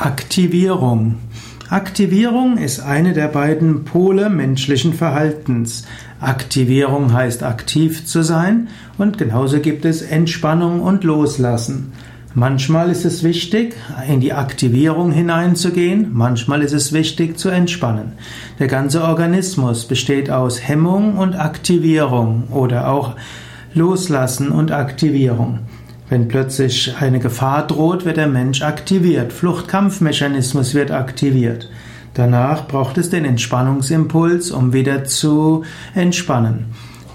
Aktivierung. Aktivierung ist eine der beiden Pole menschlichen Verhaltens. Aktivierung heißt aktiv zu sein und genauso gibt es Entspannung und Loslassen. Manchmal ist es wichtig, in die Aktivierung hineinzugehen, manchmal ist es wichtig zu entspannen. Der ganze Organismus besteht aus Hemmung und Aktivierung oder auch Loslassen und Aktivierung. Wenn plötzlich eine Gefahr droht, wird der Mensch aktiviert. Fluchtkampfmechanismus wird aktiviert. Danach braucht es den Entspannungsimpuls, um wieder zu entspannen.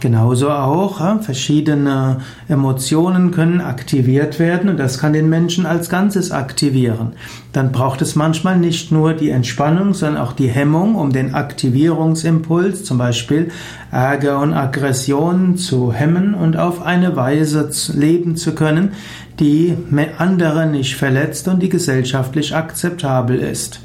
Genauso auch verschiedene Emotionen können aktiviert werden und das kann den Menschen als Ganzes aktivieren. Dann braucht es manchmal nicht nur die Entspannung, sondern auch die Hemmung, um den Aktivierungsimpuls, zum Beispiel Ärger und Aggression zu hemmen und auf eine Weise leben zu können, die andere nicht verletzt und die gesellschaftlich akzeptabel ist.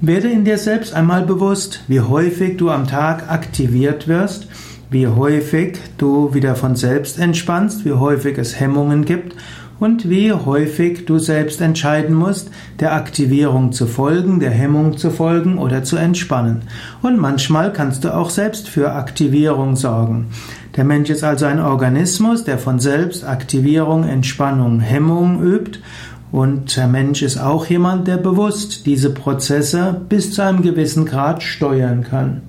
Werde in dir selbst einmal bewusst, wie häufig du am Tag aktiviert wirst, wie häufig du wieder von selbst entspannst, wie häufig es Hemmungen gibt und wie häufig du selbst entscheiden musst, der Aktivierung zu folgen, der Hemmung zu folgen oder zu entspannen. Und manchmal kannst du auch selbst für Aktivierung sorgen. Der Mensch ist also ein Organismus, der von selbst Aktivierung, Entspannung, Hemmung übt und der Mensch ist auch jemand, der bewusst diese Prozesse bis zu einem gewissen Grad steuern kann.